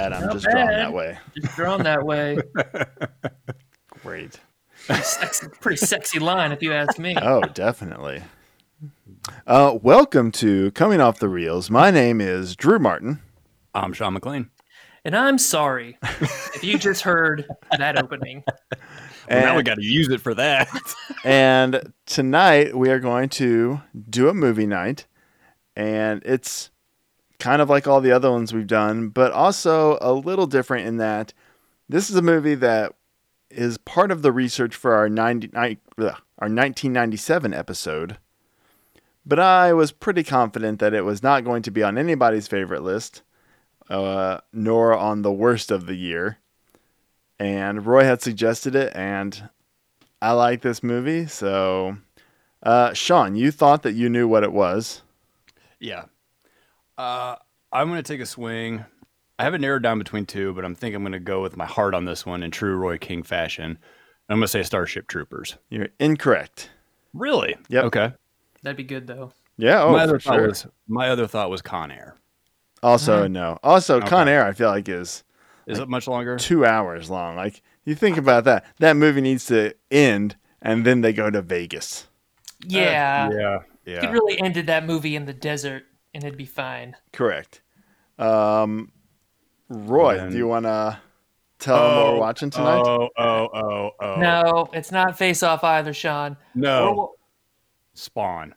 not bad. I'm Not just drawn that way. Just drawn that way. Great. Pretty sexy, pretty sexy line, if you ask me. Oh, definitely. Uh, welcome to Coming Off the Reels. My name is Drew Martin. I'm Sean McLean. And I'm sorry if you just heard that opening. Well, now we got to use it for that. And tonight we are going to do a movie night. And it's kind of like all the other ones we've done, but also a little different in that this is a movie that is part of the research for our 90, our 1997 episode. But I was pretty confident that it was not going to be on anybody's favorite list, uh, nor on the worst of the year. And Roy had suggested it, and I like this movie. So, uh, Sean, you thought that you knew what it was. yeah. Uh, I'm going to take a swing. I have it narrowed down between two, but I'm thinking I'm going to go with my heart on this one in true Roy King fashion. I'm going to say Starship Troopers. You're incorrect. Really? Yeah. Okay. That'd be good though. Yeah. Oh, my other for thought sure. was my other thought was Con Air. also, no. Also, Con Air, I feel like is Is it much longer? two hours long. Like you think about that, that movie needs to end, and then they go to Vegas. Yeah. yeah. You Yeah. could really ended that movie in the desert and it'd be fine. Correct. Um, Roy, Then- do you want to tell them what we're watching tonight? Oh, oh, oh, oh. No, it's not face off either, Sean. No. Or- Spawn.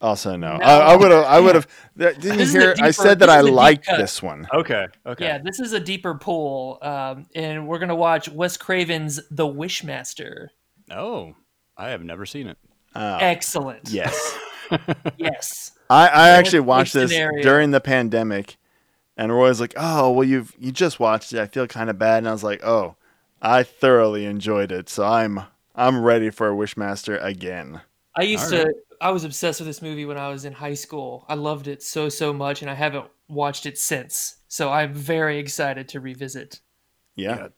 also, no. No. I would have. I would have. Didn't you This is a hear? I said that I is a deep liked cut. this one. Okay. Okay. Yeah, this is a deeper pool, um, and we're gonna watch Wes Craven's The Wishmaster. Oh, I have never seen it. Uh, Excellent. yes. Yes. I, I actually watched this scenario. during the pandemic, and Roy's like, "Oh, well, you've you just watched it. I feel kind of bad." And I was like, "Oh, I thoroughly enjoyed it, so I'm I'm ready for a Wishmaster again." I used All to. I was obsessed with this movie when I was in high school. I loved it so so much, and I haven't watched it since. So I'm very excited to revisit. Yeah, Yeah.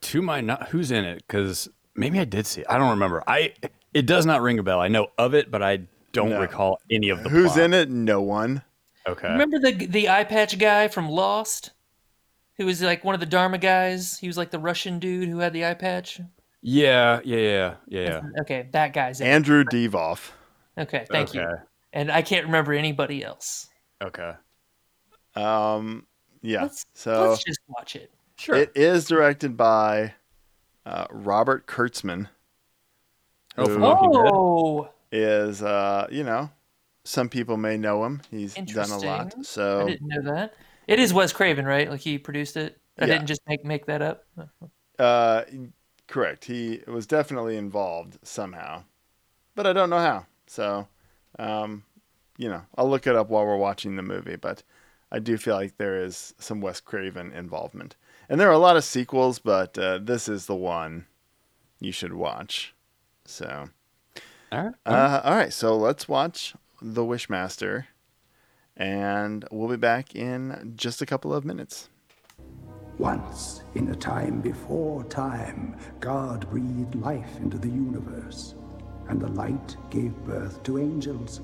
To my not, who's in it? Because maybe I did see it. I don't remember. I it does not ring a bell. I know of it, but I don't No. recall any of the. who's plot. in it? No one. Okay. Remember the the eye patch guy from Lost, who was like one of the Dharma guys. He was like the Russian dude who had the eye patch. Yeah. Yeah. Yeah. Yeah. Yeah. Okay, that guy's in. it. Andrew Divoff. Okay, thank you. And I can't remember anybody else. Okay. Um, yeah. Let's so let's just watch it. Sure. it is directed by uh, Robert Kurtzman. Oh, from who Dead? Oh, is uh, you know, some people may know him. He's done a lot. Interesting. I So didn't know that. It is Wes Craven, right? Like he produced it. I Yeah. didn't just make make that up. Uh, correct. He was definitely involved somehow, but I don't know how. So, um, you know, I'll look it up while we're watching the movie. But I do feel like there is some Wes Craven involvement, and there are a lot of sequels, but uh, this is the one you should watch. So, All right. uh, all right. So let's watch The Wishmaster, and we'll be back in just a couple of minutes. Once, in a time before time, God breathed life into the universe, and the light gave birth to angels,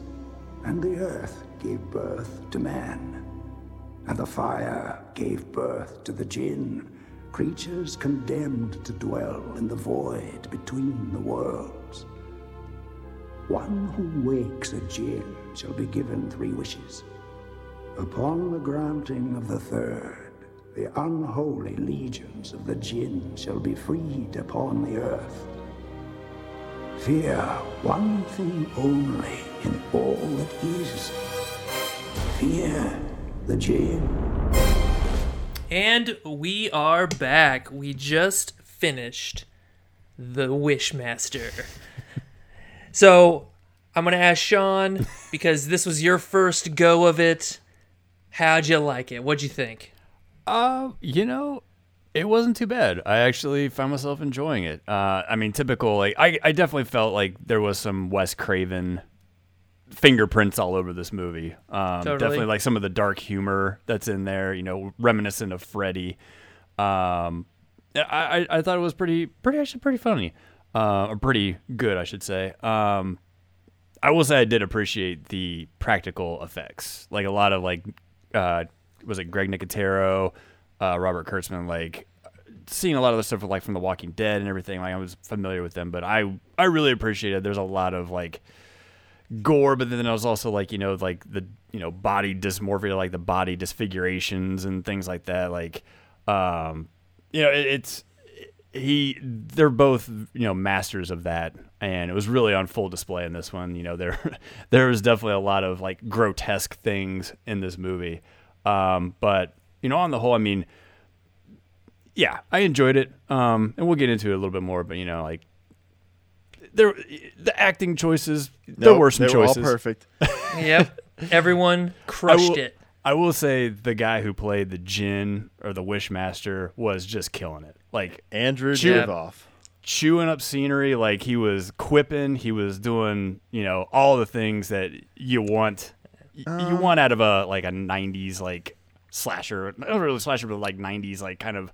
and the earth gave birth to man, and the fire gave birth to the jinn, creatures condemned to dwell in the void between the worlds. One who wakes a jinn shall be given three wishes. Upon the granting of the third, the unholy legions of the jinn shall be freed upon the earth. Fear one thing only in all that is. Fear the jinn. And we are back. We just finished The Wishmaster. So I'm gonna ask Sean because this was your first go of it. How'd you like it? What'd you think? Uh, you know, it wasn't too bad. I actually found myself enjoying it. Uh, I mean, typical. Like, I, I definitely felt like there was some Wes Craven fingerprints all over this movie. Um, Totally. Definitely like some of the dark humor that's in there. You know, reminiscent of Freddy. Um, I, I, I thought it was pretty, pretty actually pretty funny. Uh, or pretty good, I should say. Um, I will say I did appreciate the practical effects. Like a lot of like, uh, was it Greg Nicotero, uh, Robert Kurtzman, like seeing a lot of the stuff like from The Walking Dead and everything. Like I was familiar with them, but I I really appreciated. There's a lot of like gore, but then I was also like you know like the you know body dysmorphia, like the body disfigurations and things like that. Like um, you know it, it's he they're both you know masters of that and it was really on full display in this one you know there there was definitely a lot of like grotesque things in this movie um, but you know on the whole i mean yeah i enjoyed it um, and we'll get into it a little bit more but you know like there the acting choices there Nope, were some they were choices all perfect. Yep. Everyone I crushed will, it. I will say the guy who played the Jin or the Wishmaster was just killing it. Like Andrew Chew- Divoff. chewing up scenery, like he was quipping, he was doing, you know, all the things that you want Um, you want out of a like a 90s like slasher, not really slasher but like 90s like kind of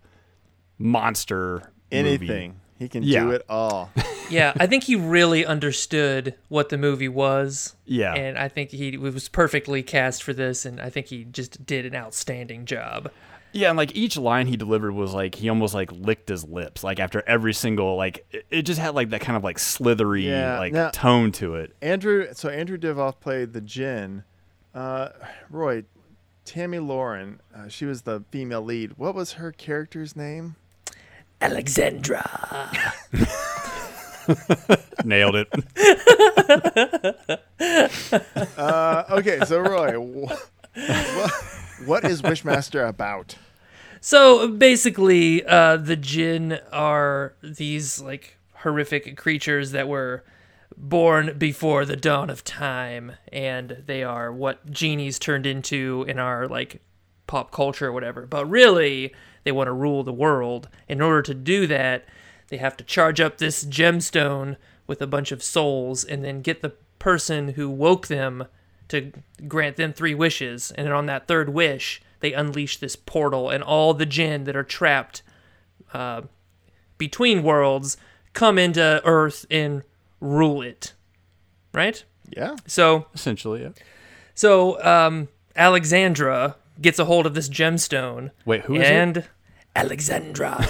monster movie. Anything. He can Yeah. do it all. Yeah, I think he really understood what the movie was. Yeah. And I think he was perfectly cast for this, and I think he just did an outstanding job. Yeah, and like each line he delivered was like he almost like licked his lips. Like after every single like it, it just had like that kind of like slithery Yeah, like now- tone to it. Andrew, so Andrew Divoff played the Jin. Uh, Roy, Tammy Lauren, uh, she was the female lead. What was her character's name? Alexandra. Nailed it. Uh, okay, so Roy, wh- what, is Wishmaster about? So basically, uh, the Jinn are these like horrific creatures that were born before the dawn of time, and they are what genies turned into in our like pop culture or whatever. But really, they want to rule the world. In order to do that, they have to charge up this gemstone with a bunch of souls, and then get the person who woke them to grant them three wishes. And then on that third wish, they unleash this portal, and all the jinn that are trapped uh, between worlds come into Earth and rule it. Right? Yeah. So, Essentially, yeah. so um, Alexandra gets a hold of this gemstone. Wait, who is and it? Alexandra.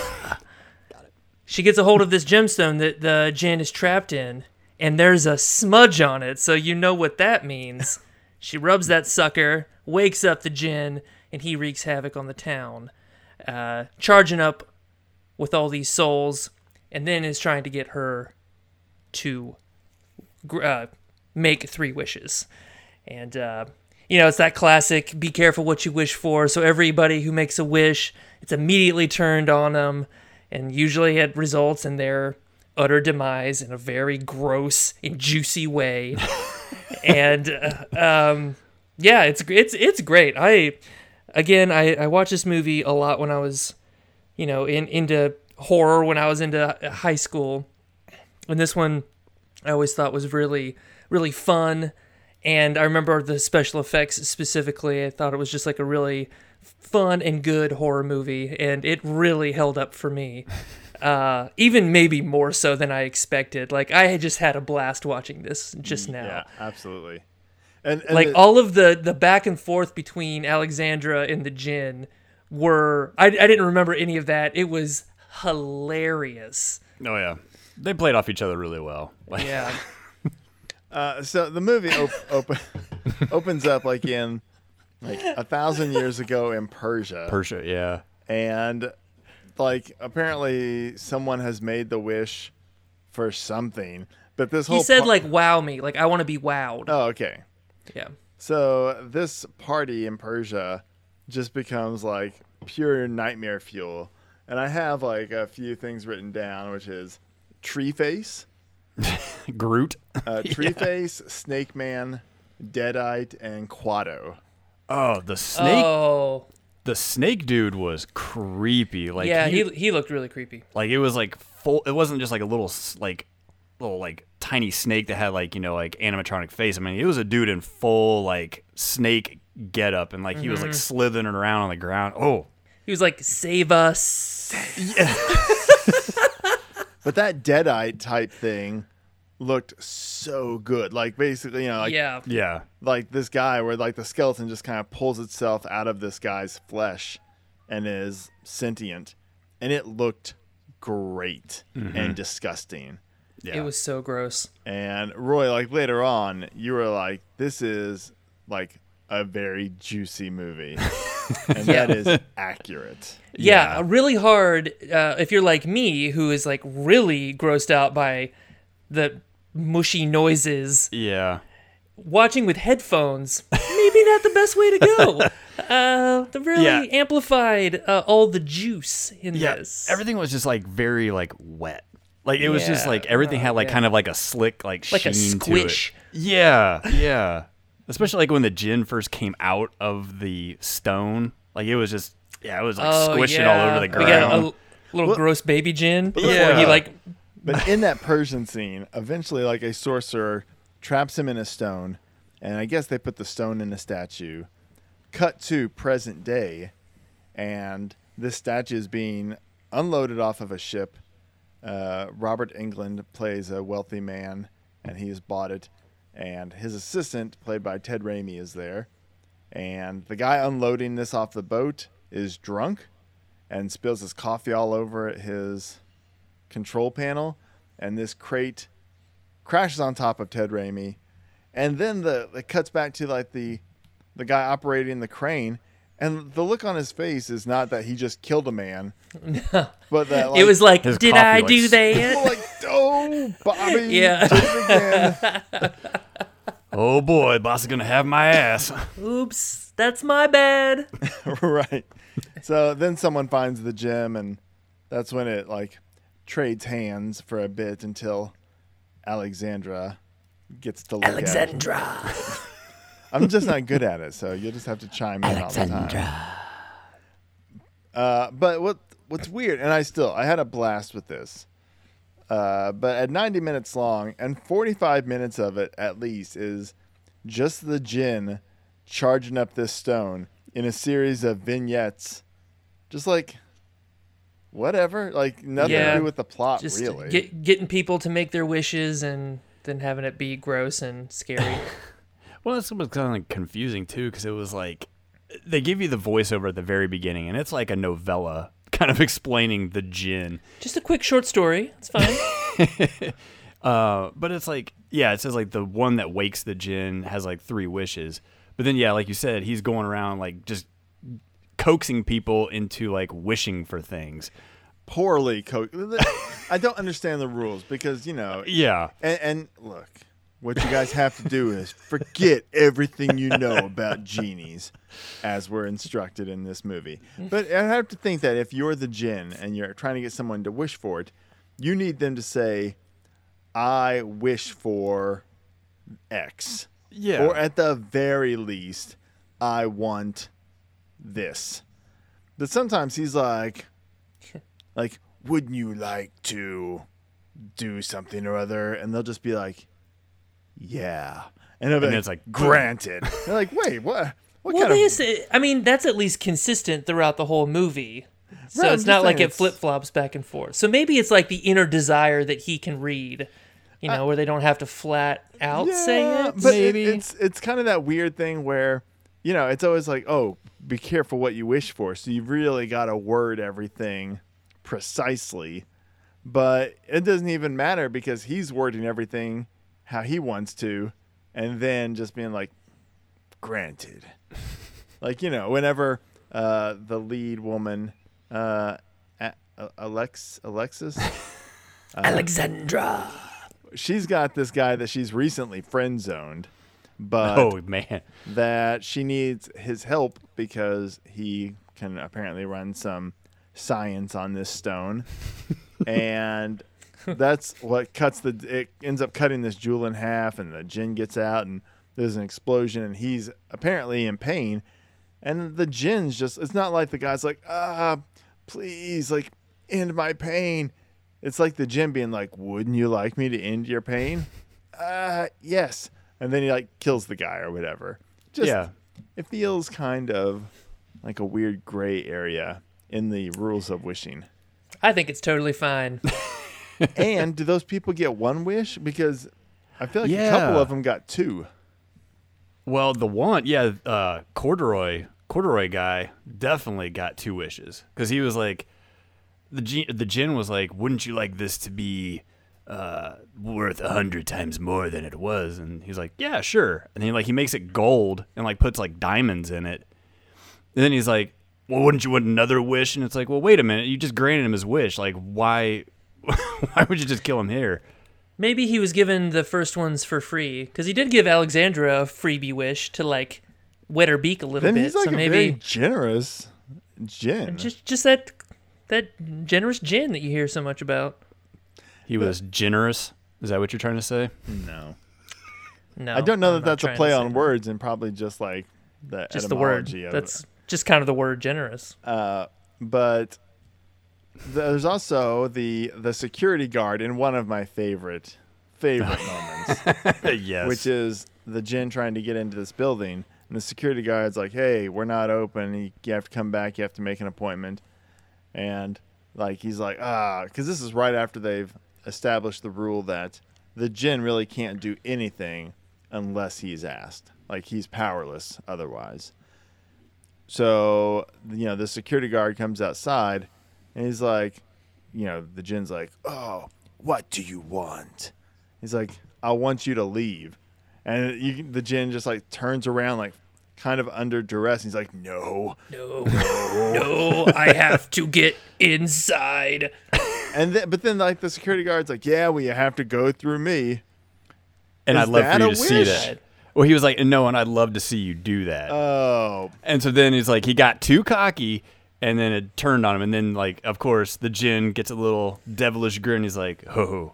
Got it. she gets a hold of this gemstone that the Jinn is trapped in, and there's a smudge on it, so you know what that means. She rubs that sucker, wakes up the Jinn, and he wreaks havoc on the town, uh, charging up with all these souls, and then is trying to get her to uh, make three wishes. And, uh, you know, it's that classic be careful what you wish for. So everybody who makes a wish, it's immediately turned on them. And usually it results in their utter demise in a very gross and juicy way. and, uh, um, yeah, it's, it's, it's great. I, again, I, I watched this movie a lot when I was, you know, in, into horror when I was into high school. And this one I always thought was really, really fun. And I remember the special effects specifically. I thought it was just like a really fun and good horror movie, and it really held up for me. Uh, even maybe more so than I expected. Like I had just had a blast watching this just now. Yeah, absolutely. And, and Like all of the the back and forth between Alexandra and the Jinn were I, I didn't remember any of that. It was hilarious. Oh yeah, they played off each other really well. Like, Yeah. Uh, so the movie op- open, opens up like in like a thousand years ago in Persia, Persia, yeah. and like apparently someone has made the wish for something. But this whole He said par- like wow me, like I want to be wowed. oh okay. Yeah. So this party in Persia just becomes like pure nightmare fuel, and I have like a few things written down, which is Tree Face, Groot. uh, Tree Face, Snake Man, Deadite, and Quado. Oh, the snake. Oh. The snake dude was creepy. Like yeah, he, he he looked really creepy. like it was like full. It wasn't just like a little like little like tiny snake that had like you know like animatronic face. I mean, it was a dude in full like snake getup, and like he was like mm-hmm. slithering around on the ground. Oh, He was like, "Save us." But that Deadite type thing looked so good. Like basically, you know, like yeah. yeah. like this guy where like the skeleton just kind of pulls itself out of this guy's flesh and is sentient, and it looked great and disgusting. Yeah. It was so gross. And Roy, like later on, you were like, "This is like a very juicy movie," and that is accurate. Yeah, Yeah. really hard. Uh, if you're like me, who is like really grossed out by the mushy noises, yeah. watching with headphones, maybe not the best way to go. Uh, the really Yeah. amplified uh, all the juice in Yeah. this. Everything was just like very like wet. Like it was just like everything had like yeah. kind of like a slick like Like a sheen to it. Yeah, yeah. Especially like when the jinn first came out of the stone, like it was just yeah, it was like Oh, squishing yeah. all over the ground. We got a little gross baby jinn before Yeah. he like But in that Persian scene, eventually, like a sorcerer traps him in a stone, and I guess they put the stone in a statue. Cut to present day, and this statue is being unloaded off of a ship. Uh, Robert Englund plays a wealthy man, and he has bought it. And his assistant, played by Ted Raimi, is there. And the guy unloading this off the boat is drunk and spills his coffee all over his control panel, and this crate crashes on top of Ted Raimi, and then the it cuts back to like the the guy operating the crane, and the look on his face is not that he just killed a man, but that like, it was like, did I like, do that? like oh Bobby Yeah. again. oh boy, boss is gonna have my ass. Oops, that's my bad. right. So then someone finds the gem, and that's when it like trades hands for a bit until Alexandra gets to look at. Alexandra. I'm just not good at it, so you'll just have to chime in all the time. Uh, but what what's weird, and I still I had a blast with this. Uh, but at 90 minutes long, and 45 minutes of it at least is just the jinn charging up this stone in a series of vignettes, just like whatever, like nothing Yeah. to do with the plot, Just really. get, getting people to make their wishes and then having it be gross and scary. Well, this was kind of like confusing too, because it was like they give you the voiceover at the very beginning, and it's like a novella, kind of explaining the jinn. Just a quick short story. It's fine. Uh, but it's like, yeah, it says like the one that wakes the jinn has like three wishes. But then, yeah, like you said, he's going around like just coaxing people into like wishing for things. Poorly coached. I don't understand the rules because you know Yeah. And, and look, what you guys have to do is forget everything you know about genies, as we're instructed in this movie. But I have to think that if you're the jinn and you're trying to get someone to wish for it, you need them to say, "I wish for X," Yeah. or at the very least, "I want this." But sometimes he's like, like, wouldn't you like to do something or other? And they'll just be like, yeah. And, they'll And like, it's like, granted. They're like, wait, what? What well, kind they of? say, I mean, that's at least consistent throughout the whole movie. So Right, it's not like saying it flip flops back and forth. So maybe it's like the inner desire that he can read, you know, where they don't have to flat out say it. but it- it's it's kind of that weird thing where, you know, it's always like, oh, be careful what you wish for. So you've really got to word everything precisely. But it doesn't even matter because he's wording everything how he wants to, and then just being like, granted. like you know, whenever uh, the lead woman, uh, Alex Alexis. Alexandra. she's got this guy that she's recently friend zoned, but oh man. that she needs his help because he can apparently run some science on this stone, and that's what cuts the. It ends up cutting this jewel in half, and the jinn gets out, and there's an explosion, and he's apparently in pain, and the jinn's just. It's not like the guy's like, ah, please, like end my pain. It's like the jinn being like, wouldn't you like me to end your pain? uh, yes. And then he like kills the guy or whatever. Just, Yeah. It feels kind of like a weird gray area in the rules of wishing. I think it's totally fine. and do those people get one wish? Because I feel like a couple of them got two. Well, the one, yeah, uh, Corduroy corduroy guy definitely got two wishes because he was like, the Jin, the Jin was like, wouldn't you like this to be uh, worth a hundred times more than it was? And he's like, yeah, sure. And then he like he makes it gold and like puts like diamonds in it. And then he's like, well, wouldn't you want another wish? And it's like, well, wait a minute, you just granted him his wish. Like, why? why would you just kill him here? Maybe he was given the first ones for free because he did give Alexandra a freebie wish to like wet her beak a little Then bit. he's like so a maybe very generous jinn. just just that that generous jinn that you hear so much about. He was generous. Is that what you're trying to say? no. No, I don't know I'm that that's a play say on that. words and probably just like the Just the word. etymology of That's just kind of the word generous. Uh, but there's also the the security guard in one of my favorite favorite moments, yes. which is the Jin trying to get into this building, and the security guard's like, "Hey, we're not open. You- You have to come back. You have to make an appointment." And like he's like, "Ah," because this is right after they've established the rule that the Jin really can't do anything unless he's asked. Like he's powerless otherwise. So, you know, the security guard comes outside and he's like, you know, the Jin's like, oh, what do you want? He's like, I want you to leave. And you, the Jin just like turns around, like kind of under duress. He's like, no. No, no, I have to get inside. And then, but then like the security guard's like, yeah, well, you have to go through me. and Is I'd love for you a to see that. Well, he was like, no, and I'd love to see you do that. Oh, and so then he's like, he got too cocky, and then it turned on him. And then, like, of course, the Jin gets a little devilish grin. He's like, oh,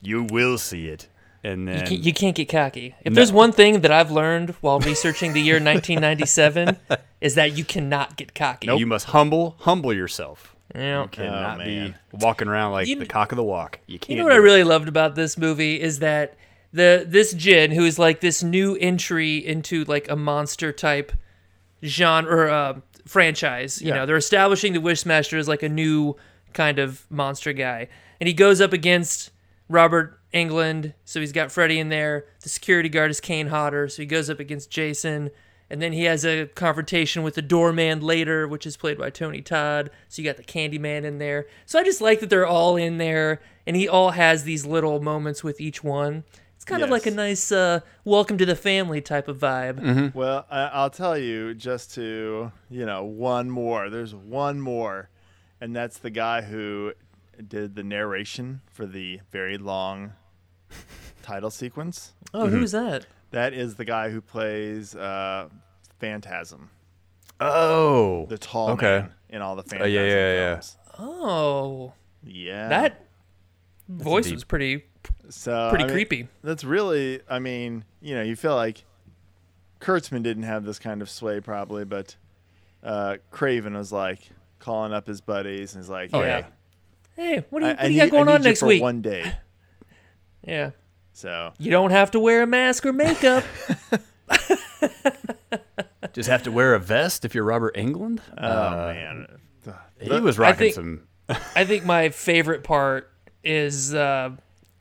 you will see it. And then You can't, you can't get cocky. If No. there's one thing that I've learned while researching the year 1997, is that you cannot get cocky. you must humble, humble yourself. Yeah. You cannot be walking around like You the cock of the walk. You can't. You know what I do it. really loved about this movie is that the this Jin, who is like this new entry into like a monster type genre or uh, franchise. You Yeah. know, they're establishing the Wishmaster as like a new kind of monster guy, and he goes up against Robert Englund. So he's got Freddy in there. The security guard is Kane Hodder, so he goes up against Jason. And then he has a confrontation with the doorman later, which is played by Tony Todd. So you got the Candyman in there. So I just like that they're all in there, and he all has these little moments with each one. It's kind of like a nice uh, welcome to the family type of vibe. Well, I, I'll tell you just to, you know, one more. There's one more, and that's the guy who did the narration for the very long title sequence. Oh, who's that? That is the guy who plays uh, Phantasm, Oh, the tall Okay. man in all the Phantasm yeah, yeah, yeah. films. Oh, Yeah. that voice deep- was pretty so, pretty I mean, creepy. That's really, I mean, you know, you feel like Kurtzman didn't have this kind of sway probably, but uh, Craven was like calling up his buddies and he's like, Oh, "Hey, yeah. Hey, what do you, I, what I do you got need- going I on you next for week? One day. Yeah, So you don't have to wear a mask or makeup. just have to wear a vest if you're Robert Englund. oh Uh, man, he was I rocking think- some. I think my favorite part is, uh,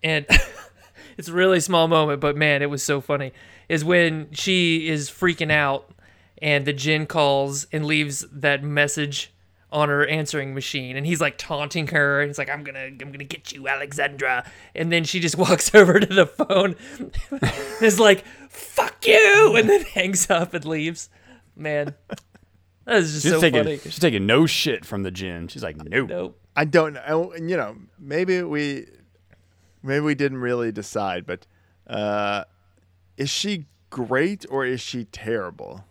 and it's a really small moment, but man, it was so funny. Is when she is freaking out, and the Jin calls and leaves that message on her answering machine, and he's like taunting her, and he's like, "I'm gonna, I'm gonna get you, Alexandra," and then she just walks over to the phone, and is like, "Fuck you," and then hangs up and leaves. Man, that is just She's so taking. funny. She's taking no shit from the Jin. She's like, nope. Nope. I don't know. You know, maybe we, maybe we didn't really decide, but uh, is she great or is she terrible?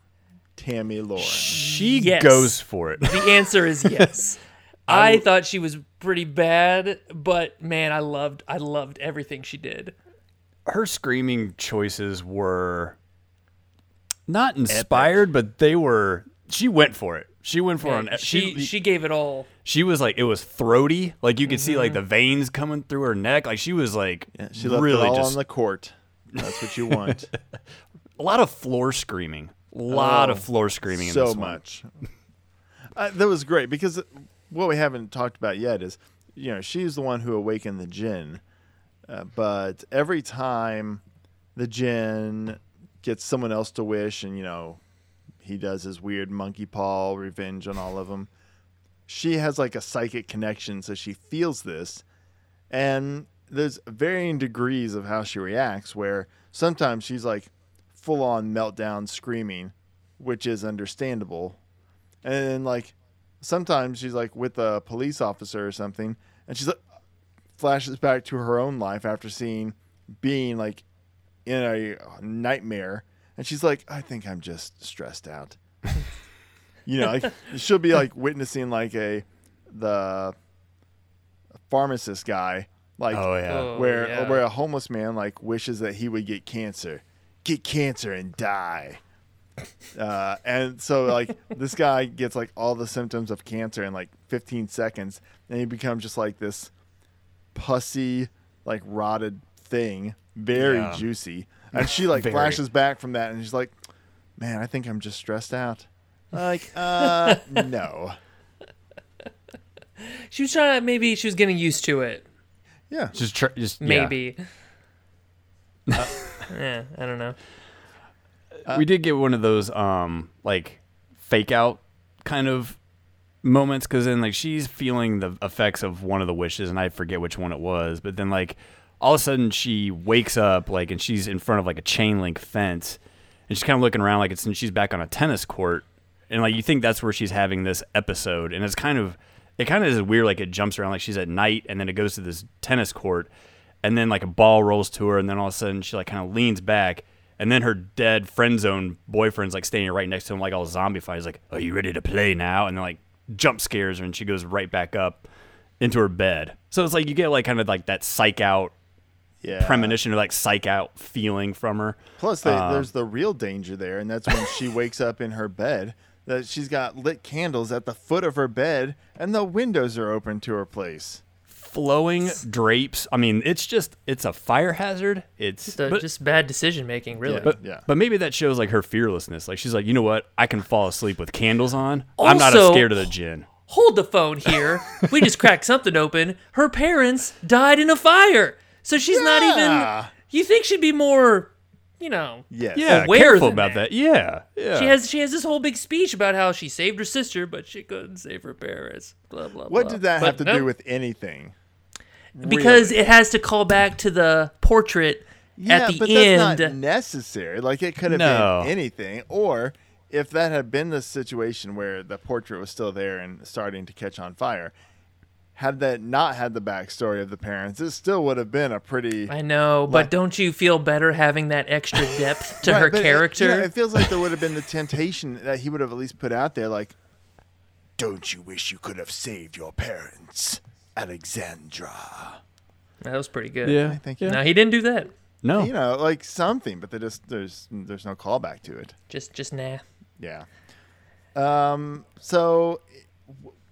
Tammy Lauren. She Yes. goes for it. The answer is yes. I thought she was pretty bad, but man, I loved I loved everything she did. Her screaming choices were not inspired, but they were. She went for it. She went for it. on- she She she gave it all. she was like it was throaty. Like you could see Mm-hmm. like the veins coming through her neck. Like she was like She left really it all just on the court. That's what you want. a lot of floor screaming. A lot Oh, of floor screaming in so much. uh, that was great because what we haven't talked about yet is, you know, she's the one who awakened the Jinn, uh, but every time the Jinn gets someone else to wish, and you know, he does his weird monkey paw revenge on all of them. She has like a psychic connection, so she feels this, and there's varying degrees of how she reacts. Where sometimes she's like full on meltdown screaming, which is understandable, and then like sometimes she's like with a police officer or something, and she's like flashes back to her own life after seeing being like in a nightmare and she's like i think i'm just stressed out you know like she'll be like witnessing like a the pharmacist guy like Oh yeah. Oh, where yeah. where a homeless man like wishes that he would get cancer get cancer and die uh, and so like this guy gets like all the symptoms of cancer in like 15 seconds and he becomes just like this pussy like rotted thing very Yeah. juicy and she like flashes back from that and she's like man i think i'm just stressed out like uh no She was trying to, maybe she was getting used to it. yeah Just tr- just yeah. Maybe. Yeah, I don't know. we did get one of those um like fake out kind of moments because then like she's feeling the effects of one of the wishes and i forget which one it was but then like all of a sudden she wakes up like and she's in front of like a chain link fence and she's kind of looking around like it's and she's back on a tennis court and like you think that's where she's having this episode and it's kind of it kind of is weird like it jumps around like she's at night and then it goes to this tennis court and then like a ball rolls to her and then all of a sudden she like kind of leans back and then her dead friend zone boyfriend's like standing right next to him like all zombified he's like are you ready to play now and then like jump scares her and she goes right back up into her bed so it's like you get like kind of like that psych out yeah premonition or like psych out feeling from her Plus, they, Um, there's the real danger there, and that's when she wakes up in her bed. That she's got lit candles at the foot of her bed, and the windows are open to her place. Flowing drapes i mean it's just it's a fire hazard it's Just, uh, but- just bad decision making, really. But Yeah. but maybe that shows like her fearlessness. Like she's like, you know what? I can fall asleep with candles on. I'm not as scared of the jinn. Hold the phone here. we just cracked something open. Her parents died in a fire. So she's not even. You think she'd be more, you know. Yes. Yeah, aware careful about that. that. Yeah, yeah. She has she has this whole big speech about how she saved her sister, but she couldn't save her parents. Blah blah. Blah. What blah. did that But have to no, do with anything? Because Really? it has to call back to the portrait yeah, at the but end. that's not necessary. Like it could have No. been anything, or if that had been the situation where the portrait was still there and starting to catch on fire, had that not had the backstory of the parents, it still would have been a pretty. I know, but don't you feel better having that extra depth to Right, her but it- character? yeah, it feels like there would have been the temptation that he would have at least put out there, like, "Don't you wish you could have saved your parents, Alexandra?" that was pretty good. yeah. Thank you. No, he didn't do that. No. You know, like something, but they just there's there's no callback to it. Just just nah. Yeah. Um. So,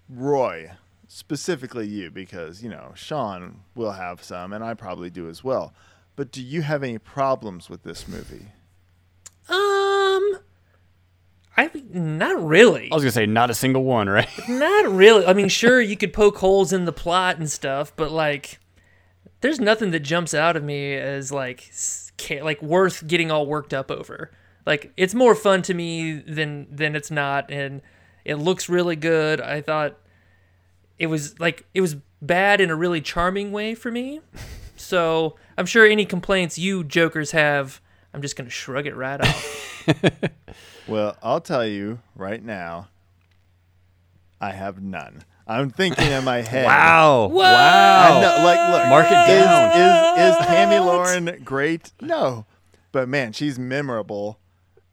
Roy, specifically you, because you know Sean will have some, and I probably do as well. But do you have any problems with this movie? Um, I not really. I was gonna say not a single one, right? Not really. I mean, sure, you could poke holes in the plot and stuff, but like, there's nothing that jumps out of me as like, like worth getting all worked up over. Like, it's more fun to me than than it's not, and it looks really good. I thought it was like it was bad in a really charming way for me. So I'm sure any complaints you jokers have, I'm just gonna shrug it right off. Well, I'll tell you right now, I have none. I'm thinking in my head. wow. I Wow. know, like, look, Mark it is, down. Is is Tammy Lauren great? No, but man, she's memorable.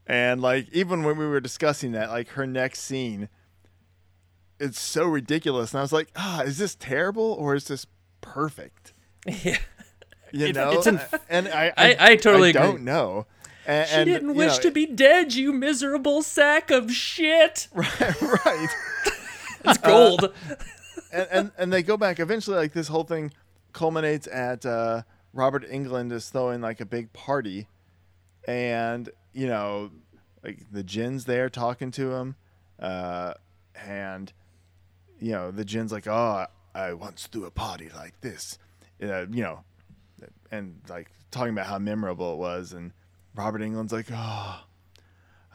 And like, even when we were discussing that, like her next scene, it's so ridiculous. And I was like, ah, is this terrible or is this perfect? yeah. You It- know, it's an- and I, I- I totally I don't agree. know. And, She and, didn't wish know, to be dead, you miserable sack of shit. right. Right. it's gold. and, and and they go back eventually like this whole thing culminates at uh, Robert Englund is throwing like a big party and you know like the Jin's there talking to him uh, and you know the Jin's like oh I once threw a party like this uh, you know and like talking about how memorable it was and Robert Englund's like oh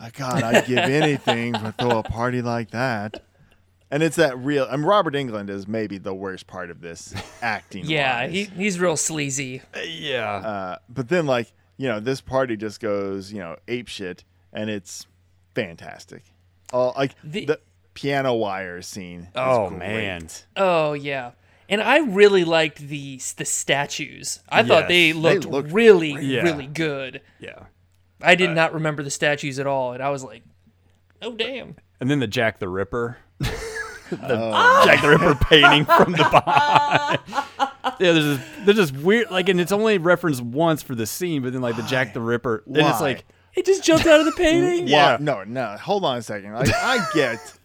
"Oh, God, I'd give anything to throw a party like that. And it's that real. I and Robert Englund is maybe the worst part of this acting. Yeah, he, he's real sleazy. Yeah. Uh, but then, like you know, this party just goes you know ape shit, and it's fantastic. All like The- the, piano wire scene. oh man. Oh yeah. And I really liked the the statues. I thought Yes, they they looked, looked really, Yeah. really good. Yeah. I did uh, not remember the statues at all, and I was like, "Oh damn!" And then the Jack the Ripper. the oh. Jack the Ripper painting from the behind. yeah, there's this, there's this weird like, and it's only referenced once for the scene, but then like the Jack the Ripper, and it's like, It just jumped out of the painting. Yeah. No, no. Hold on a second. Like, I get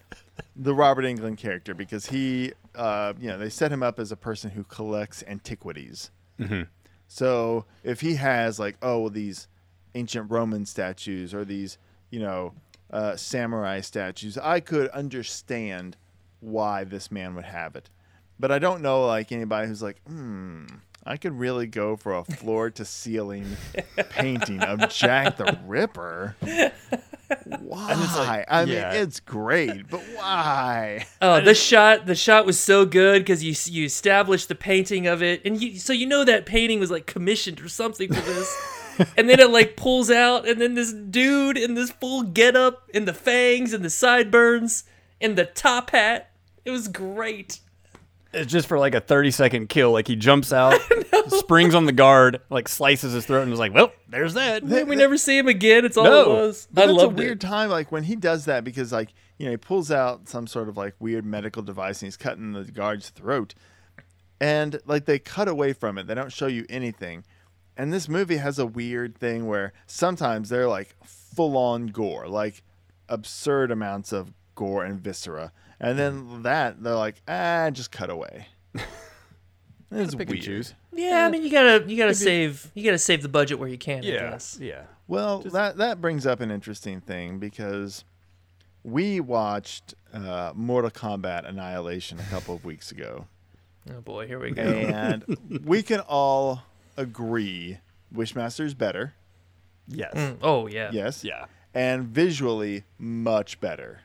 the Robert Englund character because he, uh, you know, they set him up as a person who collects antiquities. Mm-hmm. So if he has like, oh, well, these ancient Roman statues or these, you know, uh, samurai statues, I could understand why this man would have it. But I don't know like anybody who's like, hmm, I could really go for a floor to ceiling painting of Jack the Ripper. Why? I mean, it's great, but why? Oh, the shot the shot was so good because you you established the painting of it, and you so you know that painting was like commissioned or something for this. and then it like pulls out, and then this dude in this full getup, and the fangs, and the sideburns, and the top hat. It was great. It's just for like a 30 second kill. Like he jumps out, springs on the guard, like slices his throat, and is like, well, there's that. Then we never see him again. It's all No. it was. But I that's loved a weird it. time, like when he does that, because like you know he pulls out some sort of like weird medical device and he's cutting the guard's throat, and like they cut away from it. They don't show you anything, and this movie has a weird thing where sometimes they're like full on gore, like absurd amounts of gore and viscera, and then that they're like ah, just cut away. It's Pick weird. and choose. Yeah, I mean you gotta you gotta save you gotta save the budget where you can. I Yeah. guess. Yeah. Well, that that brings up an interesting thing because we watched uh, Mortal Kombat Annihilation a couple of weeks ago, Oh boy, here we go. and we can all agree Wishmaster is better, Yes. Mm, oh yeah. yes, Yeah. and visually much better.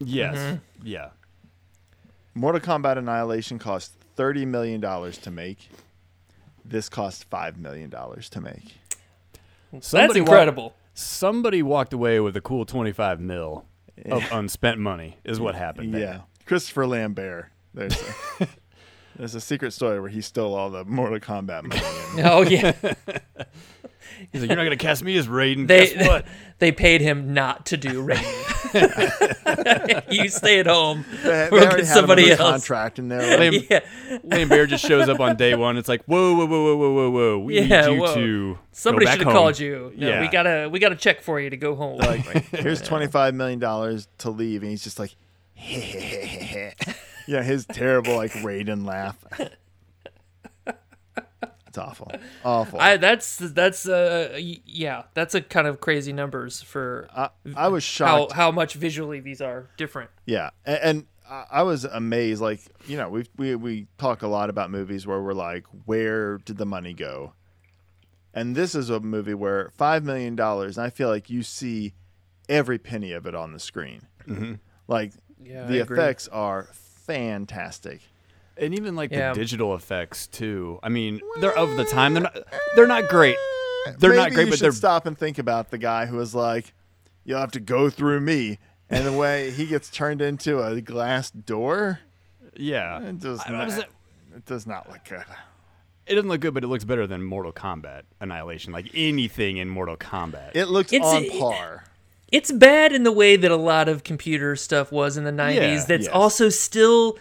Yes. Mm-hmm. Yeah. Mortal Kombat Annihilation cost thirty million dollars to make. This cost five million dollars to make. That's Somebody wa- incredible. Somebody walked away with a cool 25 mil of unspent money, is what happened. there. Yeah, Christopher Lambert. There's a, there's a secret story where he stole all the Mortal Kombat money. Oh yeah. He's like, you're not going to cast me as Raiden. They Guess what? They paid him not to do rain. you stay at home. They, they We'll already get had somebody him under else. contract, and they're like, Lam- Yeah. Lambert just shows up on day one. It's like, whoa, whoa, whoa, whoa, whoa, whoa, whoa. We Yeah, need you whoa. to Somebody go back should have called you. No, Yeah. we gotta we gotta check for you to go home. like, here's twenty five million dollars to leave, and he's just like, yeah, his terrible like Raiden laugh. It's awful, awful. I that's that's uh yeah that's a kind of crazy numbers for I, I was shocked. how much visually these are different. Yeah, and, and I I was amazed. Like you know, we we we talk a lot about movies where we're like, where did the money go? And this is a movie where five million dollars, and I feel like you see every penny of it on the screen. Mm-hmm. Like Yeah, the effects are fantastic. And even like Yeah. the digital effects too. I mean, they're of the time. They're not. They're not great. They're not great, you but should they're stop and think about the guy who was like, "You'll have to go through me," and the way he gets turned into a glass door. yeah. It does I- not. it? It does not look good. It doesn't look good, but it looks better than Mortal Kombat Annihilation. Like anything in Mortal Kombat. It looks It's- on it- par. It's bad in the way that a lot of computer stuff was in the 90s. Yeah, that's yes. also still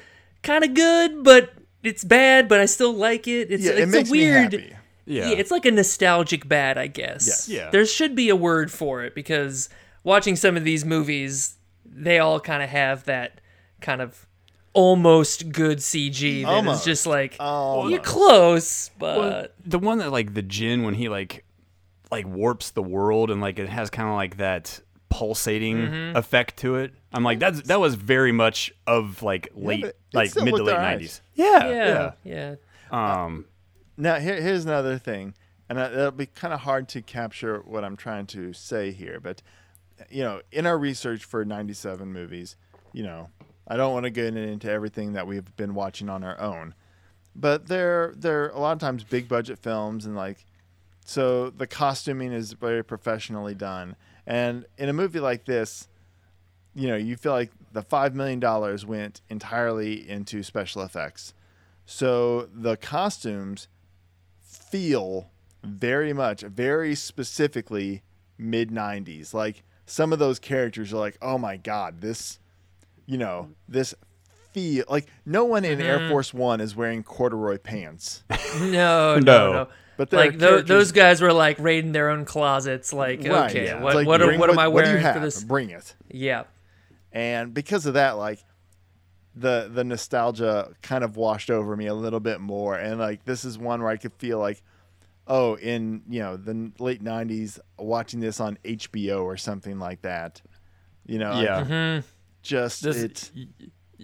kind of good, but it's bad, but I still like it. It's Yeah, it's it makes a weird me happy. yeah. it's like a nostalgic bad, I guess. Yes. Yeah. There should be a word for it because watching some of these movies, they all kind of have that kind of almost good CG that is Almost. just like you're close, but Well, the one that like the Jin when he like like warps the world and like it has kind of like that pulsating Mm-hmm. effect to it. I'm like that's that was very much of like late but it like still mid to looked late alright. 90s. Yeah, yeah, yeah. yeah. Um Now, here, here's another thing, and uh, it'll be kind of hard to capture what I'm trying to say here, but you know, in our research for 97 movies, you know, I don't want to get into everything that we've been watching on our own, but they're they're a lot of times big budget films and like, so the costuming is very professionally done. And in a movie like this, you know, you feel like the five million dollars went entirely into special effects. So the costumes feel very much, very specifically mid '90s. Like some of those characters are like, oh my god, this, you know, this feel like no one in Air mm-hmm. Force One is wearing corduroy pants. No, no, No. no. But like tho- characters- those guys were like raiding their own closets. Like, Right, okay, yeah. What like, what, bring what am I what do you wearing for this? Bring it. Yeah, and because of that like the the nostalgia kind of washed over me a little bit more and like this is one where i could feel like oh in you know the late 90s watching this on hbo or something like that you know Yeah. Mm-hmm. just This- it y-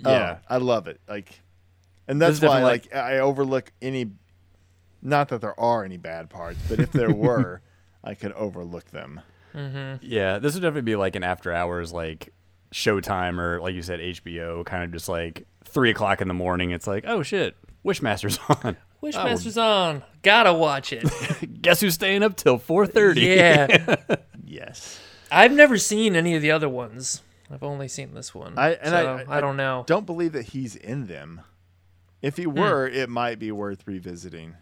oh, yeah. i love it like and that's why definitely like i overlook any not that there are any bad parts but if there were i could overlook them Yeah, this would definitely be like an after hours like Showtime or like you said HBO, kind of just like three o'clock in the morning. It's like, oh shit, Wishmaster's on. Wishmaster's on. Gotta watch it. Guess who's staying up till four thirty? yeah, yes I've never seen any of the other ones. I've only seen this one. I and so I, I, don't know. Don't believe that he's in them. If Hmm. he were, it might be worth revisiting.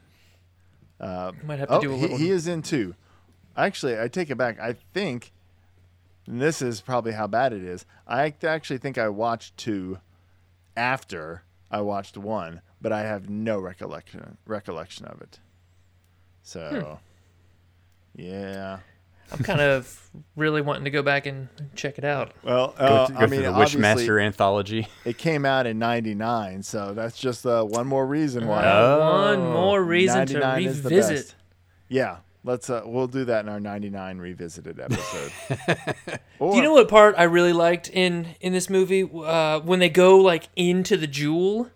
Might have to Oh, do a he, little. he is in two. Actually, I take it back. I think and this is probably how bad it is. I actually think I watched two after I watched one, but I have no recollection recollection of it. So, Hmm. yeah. I'm kind of really wanting to go back and check it out. Well, Go, uh, to, go I mean, the Wishmaster anthology. it came out in '99, so that's just uh, one more reason why. Oh. One more reason to 99 is the revisit. best. Yeah, let's. Uh, we'll do that in our '99 revisited episode. or, Do you know what part I really liked in in this movie? Uh, when they go like into the jewel,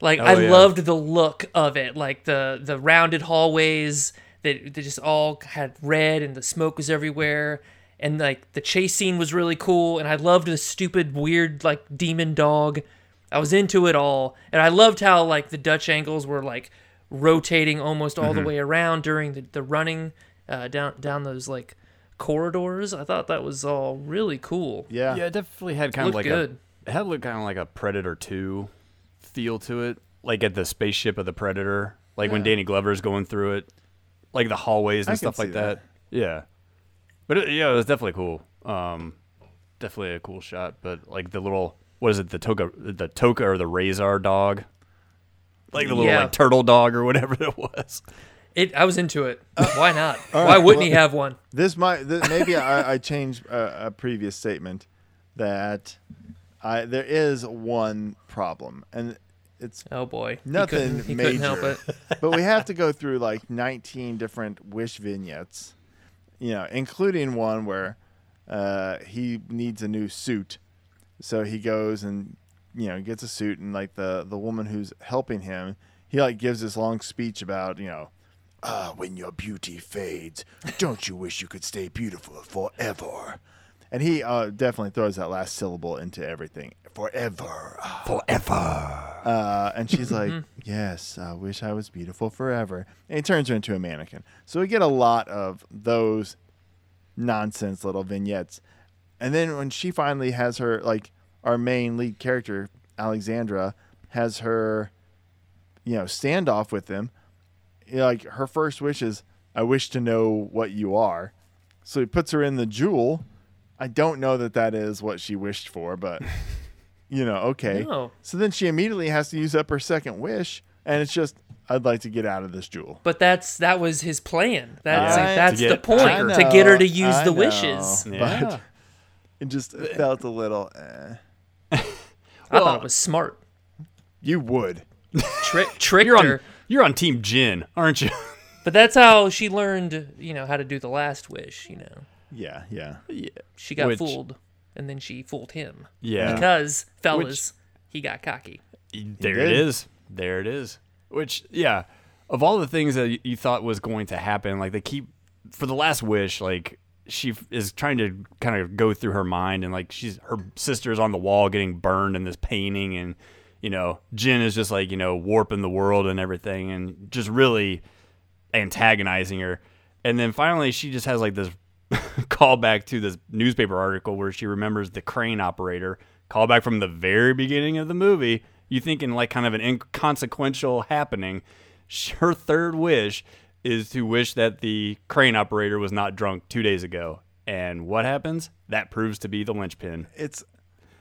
like I Oh, yeah. loved the look of it, like the the rounded hallways that they just all had red and the smoke was everywhere, and like the chase scene was really cool, and I loved the stupid weird like demon dog. I was into it all, and I loved how like the Dutch angles were like rotating almost all Mm-hmm. the way around during the the running uh, down down those like corridors. I thought that was all really cool. Yeah. Yeah, it definitely had kind of like good. a it had look kind of like a Predator Two feel to it, like at the spaceship of the Predator, like when Yeah. Danny Glover's going through it, like the hallways and can stuff see like that. Yeah, but it, yeah, it was definitely cool. Um, definitely a cool shot. But like the little what is it, the toka, the toka or the razor dog, like the little Yeah. like turtle dog or whatever it was. It. I was into it. Uh, Why not? Why wouldn't he have one? This might th- maybe I, I changed a, a previous statement that I there is one problem and it's Oh boy, He nothing couldn't- He major, couldn't help it. but we have to go through like 19 different wish vignettes, you know, including one where uh, he needs a new suit, so he goes and you know gets a suit and like the the woman who's helping him, he like gives this long speech about you know. Ah, when your beauty fades, don't you wish you could stay beautiful forever? And he uh, definitely throws that last syllable into everything. Forever. Forever. Uh, and she's like, Yes, I wish I was beautiful forever. And he turns her into a mannequin. So we get a lot of those nonsense little vignettes. And then when she finally has her, like, our main lead character, Alexandra, has her, you know, standoff with him, like, her first wish is, I wish to know what you are. So he puts her in the jewel. I don't know that that is what she wished for, but, you know, okay. No. So then she immediately has to use up her second wish, and it's just, I'd like to get out of this jewel. But that's that was his plan. That's I- that's To the point I to get her to use I the know, wishes. But it just felt a little. Eh. I thought it was smart. You would. Trick tricked You're her. on you're on Team Jinn, aren't you? But that's how she learned, you know, how to do the last wish. You know, Yeah, yeah. yeah. she got Which- fooled, and then she fooled him. Yeah. Because fellas, he got cocky. There did. it is. There it is. Which, yeah, of all the things that y- you thought was going to happen, like they keep for the last wish, like she is trying to kind of go through her mind and like she's her sister's on the wall getting burned in this painting and you know Jinn is just like you know warping the world and everything and just really antagonizing her. And then finally she just has like this callback to this newspaper article where she remembers the crane operator. Callback from the very beginning of the movie. You think in like kind of an inconsequential happening. Her third wish is to wish that the crane operator was not drunk two days ago. And what happens? That proves to be the linchpin. It's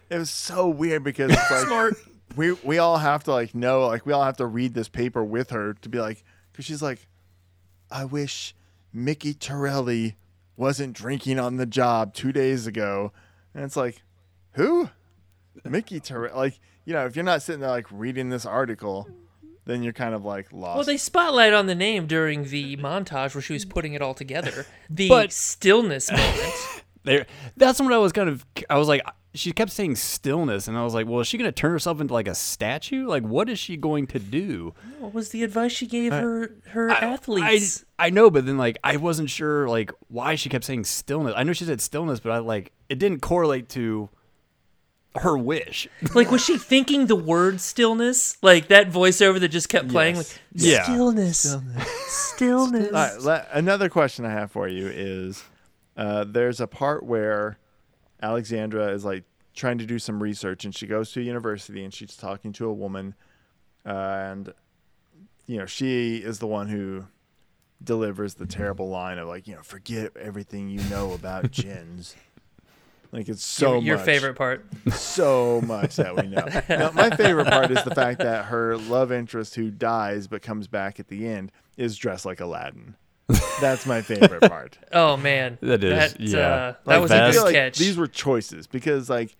it was so weird because it's like Smart. we we all have to like know like we all have to read this paper with her to be like because she's like i wish mickey torelli wasn't drinking on the job two days ago and it's like who? Mickey torelli like you know if you're not sitting there like reading this article then you're kind of like lost Well, they spotlight on the name during the montage where she was putting it all together. The But- stillness moment. there that's what i was kind of i was like she kept saying stillness and i was like well is she going to turn herself into like a statue like what is she going to do What was the advice she gave her her I, athletes? I know but then like i wasn't sure like why she kept saying stillness i know she said stillness but i like it didn't correlate to her wish like, was she thinking the word stillness? Like that voiceover that just kept playing. Yes. Like, Yeah. Stillness. Stillness. All right, le- another question I have for you is uh, there's a part where Alexandra is like trying to do some research and she goes to a university and she's talking to a woman uh, and you know she is the one who delivers the terrible line of like you know forget everything you know about jinns like it's so your, your much favorite part. so much that we know. Now, my favorite part is the fact that her love interest, who dies but comes back at the end, is dressed like Aladdin. That's my favorite part. Oh man, That is- That, yeah. uh, that Like was that. a I good feel like catch. these were choices because like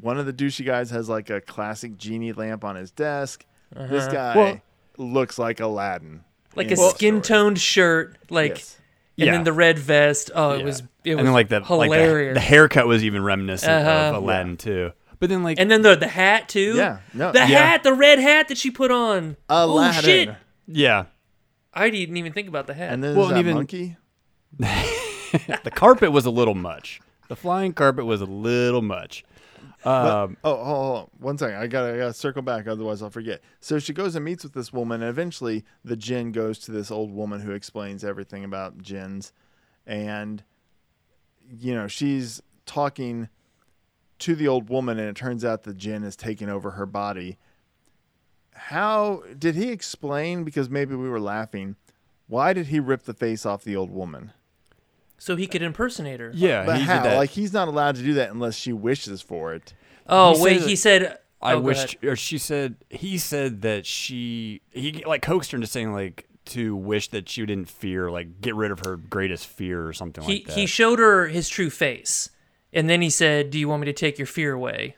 one of the douchey guys has like a classic genie lamp on his desk. This guy Well- looks like Aladdin. like a skin toned shirt, like, Yes. And Yeah. then the red vest. Oh, it Yeah. was it was and then like the like the, hilarious. the haircut was even reminiscent Uh-huh. of aladdin too but then like and then the the hat too. Yeah, no. the Yeah. hat, the red hat that she put on. Aladdin. Oh shit! yeah I didn't even think about the hat. And then Well, and that even- monkey. the carpet was a little much the flying carpet was a little much um, Oh, hold on, hold on. one second. I gotta, I gotta circle back, otherwise I'll forget. So she goes and meets with this woman, and eventually the jinn goes to this old woman who explains everything about jinns, and you know she's talking to the old woman, and it turns out the jinn is taking over her body. How did he explain? Because maybe we were laughing. Why did he rip the face off the old woman? So he could impersonate her. yeah But he how? did that Like he's not allowed to do that unless she wishes for it. Oh He wait, said- he said. I oh, wished, or she said, he said that she, he like coaxed her into saying like to wish that she didn't fear, like get rid of her greatest fear or something he like that. he showed her his true face, and then he said, "Do you want me to take your fear away?"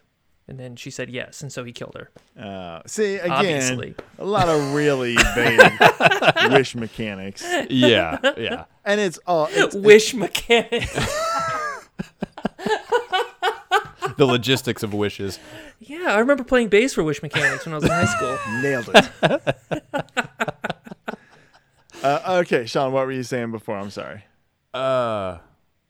And then she said yes, and so he killed her. Uh, see again, Obviously. a lot of really vague wish mechanics, yeah, yeah. and it's all it's, Wish mechanics. The logistics of wishes. yeah, I remember playing bass for Wish Mechanics when I was in high school. nailed it. uh, okay, Sean, what were you saying before? I'm sorry. Uh,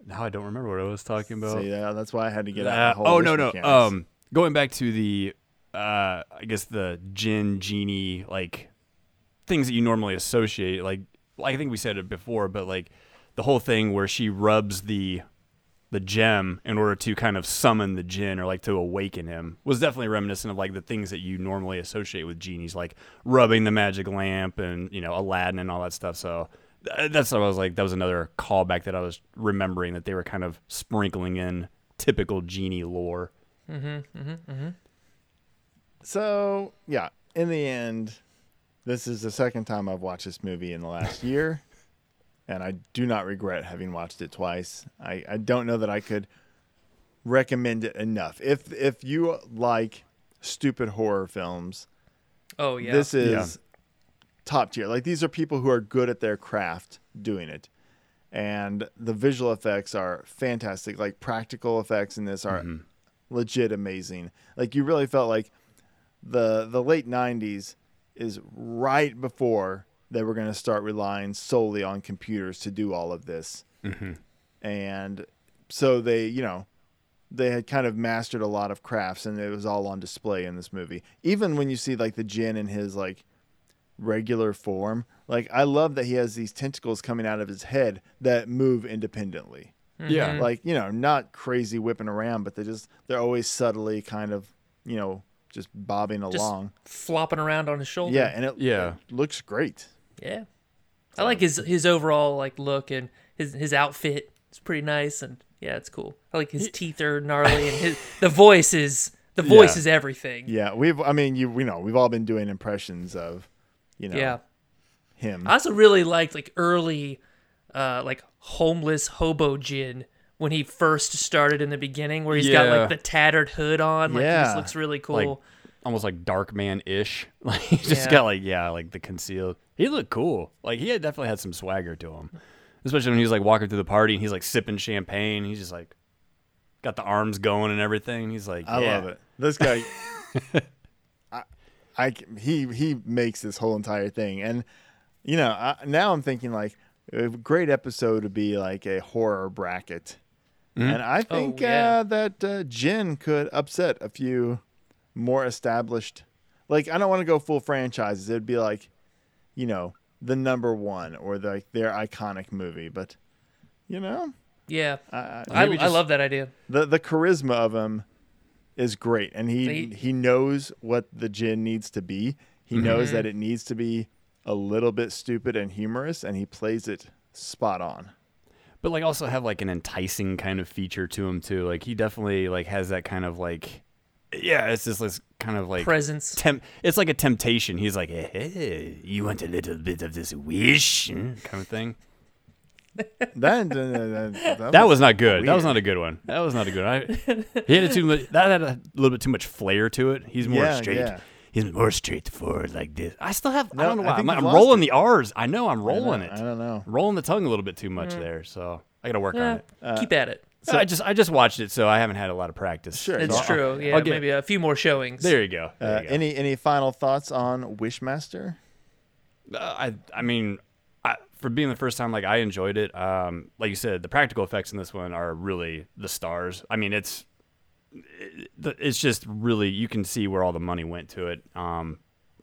now I don't remember what I was talking about. See, yeah, that's why I had to get out. Uh, The whole oh wish no no. mechanics. Um, going back to the, uh, I guess the gin genie like things that you normally associate. Like I think we said it before, but like the whole thing where she rubs the the gem in order to kind of summon the jinn or like to awaken him was definitely reminiscent of like the things that you normally associate with genies, like rubbing the magic lamp and you know Aladdin and all that stuff. So that's what I was like. That was another callback that I was remembering that they were kind of sprinkling in typical genie lore. Mm-hmm, mm-hmm, mm-hmm. So yeah, in the end, this is the second time I've watched this movie in the last year, and I do not regret having watched it twice. I, I don't know that I could recommend it enough. If if you like stupid horror films, Oh yeah. this is Yeah. top tier. Like these are people who are good at their craft doing it. And the visual effects are fantastic. Like practical effects in this are legit amazing. Like you really felt like the the late 90s is right before they were going to start relying solely on computers to do all of this. Mm-hmm. and so they, you know, they had kind of mastered a lot of crafts, and it was all on display in this movie. Even when you see like the Jinn in his like regular form, like I love that he has these tentacles coming out of his head that move independently. Yeah. Mm-hmm. Like you know, not crazy whipping around, but they just they're always subtly kind of you know just bobbing Just along. flopping around on his shoulder. Yeah, and it, Yeah. it looks great. Yeah. I like his his overall like look and his his outfit. It's pretty nice and yeah, it's cool. I like his teeth are gnarly and his the voice is the voice Yeah. is everything. Yeah, we've. I mean, you we know we've all been doing impressions of, you know, Yeah. him. I also really liked like early uh like homeless hobo Jinn when he first started in the beginning where he's got like the tattered hood on. Like he just looks really cool. Like almost like Darkman ish. Like he just Yeah. got like yeah, like the concealed. He looked cool. Like he had definitely had some swagger to him, especially when he was like walking through the party and he's like sipping champagne. He's just like got the arms going and everything. He's like, I yeah. love it. This guy, I, I, he he makes this whole entire thing, and you know, I, now I'm thinking like a great episode would be like a horror bracket, and I think yeah. uh, that uh, Jinn could upset a few more established. Like I don't want to go full franchises. It'd be like, you know, the number one or the, like their iconic movie, but you know, yeah. I, I, I, I love that idea. the the charisma of him is great and he He- he knows what the Jinn needs to be he Mm-hmm. knows that it needs to be a little bit stupid and humorous and he plays it spot on but like also have like an enticing kind of feature to him too. Like he definitely like has that kind of like yeah, it's just this kind of like Presence. Temp- it's like a temptation. He's like, hey, you want a little bit of this wish kind of thing. that, that, that, That was not good. That was not a good one. That was not a good one. I, he had it too much. That had a little bit too much flair to it. He's more Yeah, straight. yeah. He's more straightforward like this. I still have. I don't know why. I'm, I'm rolling it. the R's. I know I'm I don't- rolling it. i don't know rolling the tongue a little bit too much there. So I got to work on it. Uh, keep at it. I just I just watched it, so I haven't had a lot of practice. Sure. It's I'll- true. Yeah, I'll get- maybe a few more showings. There you go. There uh, you go. any any final thoughts on wishmaster Uh, I I mean, I, for being the first time, like I enjoyed it. Um, like you said, the practical effects in this one are really the stars. I mean, it's it- it's just really you can see where all the money went to it. Um,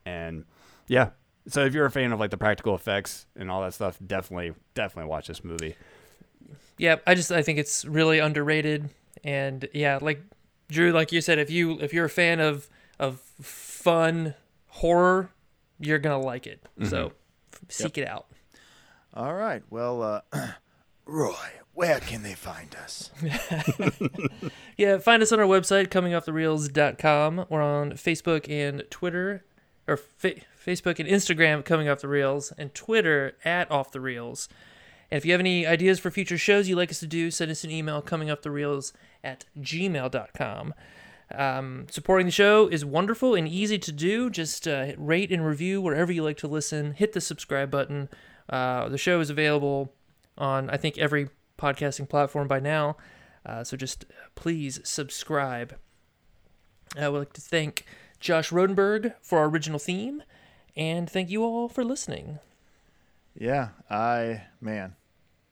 and yeah, so if you're a fan of like the practical effects and all that stuff, definitely definitely watch this movie. yeah i just i think it's really underrated. And yeah like drew like you said if you if you're a fan of of fun horror you're gonna like it. So f- seek it out. All right. Well uh roy where can they find us yeah find us on our website comingoffthereels.com we're on facebook and twitter or fa- facebook and instagram coming off the reels and twitter at off the reels and if you have any ideas for future shows you'd like us to do send us an email coming off the reels at gmail.com Um, supporting the show is wonderful and easy to do. Just uh, rate and review wherever you like to listen. Hit the subscribe button. Uh, the show is available on, I think, every podcasting platform by now. Uh, so just please subscribe. I would like to thank Josh Rodenberg for our original theme, and thank you all for listening. yeah i man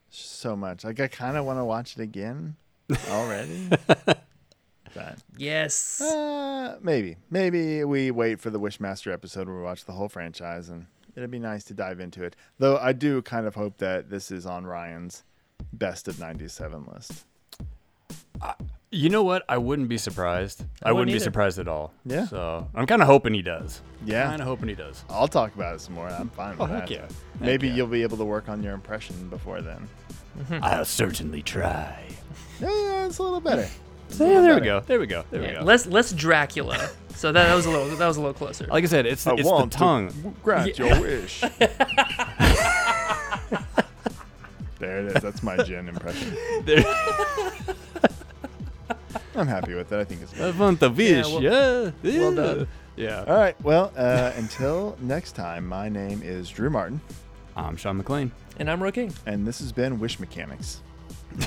so much like i kind of want to watch it again already but Yes. Uh, maybe. Maybe we wait for the Wishmaster episode where we watch the whole franchise, and it'd be nice to dive into it. Though I do kind of hope that this is on Ryan's best of 97 list. You know what? I wouldn't be surprised. I, wouldn't wouldn't be surprised at all. Yeah. So I'm kind of hoping he does. Yeah. Kind of hoping he does. I'll talk about it some more. I'm fine oh, with Oh, that. heck yeah. Heck Maybe yeah. you'll be able to work on your impression before then. I'll certainly try. Yeah, yeah, it's a little better. So yeah, there we go. There we go. There we Yeah, go. less less Dracula. So that, that was a little that was a little closer. like I said, it's I it's the want to tongue. Grant your wish. there it is. That's my Jinn impression. There- I'm happy with it. I think it's I good. want the wish. well- Yeah. well done. Yeah. All right. Well, uh, until next time, my name is Drew Martin, I'm Sean McLean. and I'm Roy King. and this has been Wish Mechanics.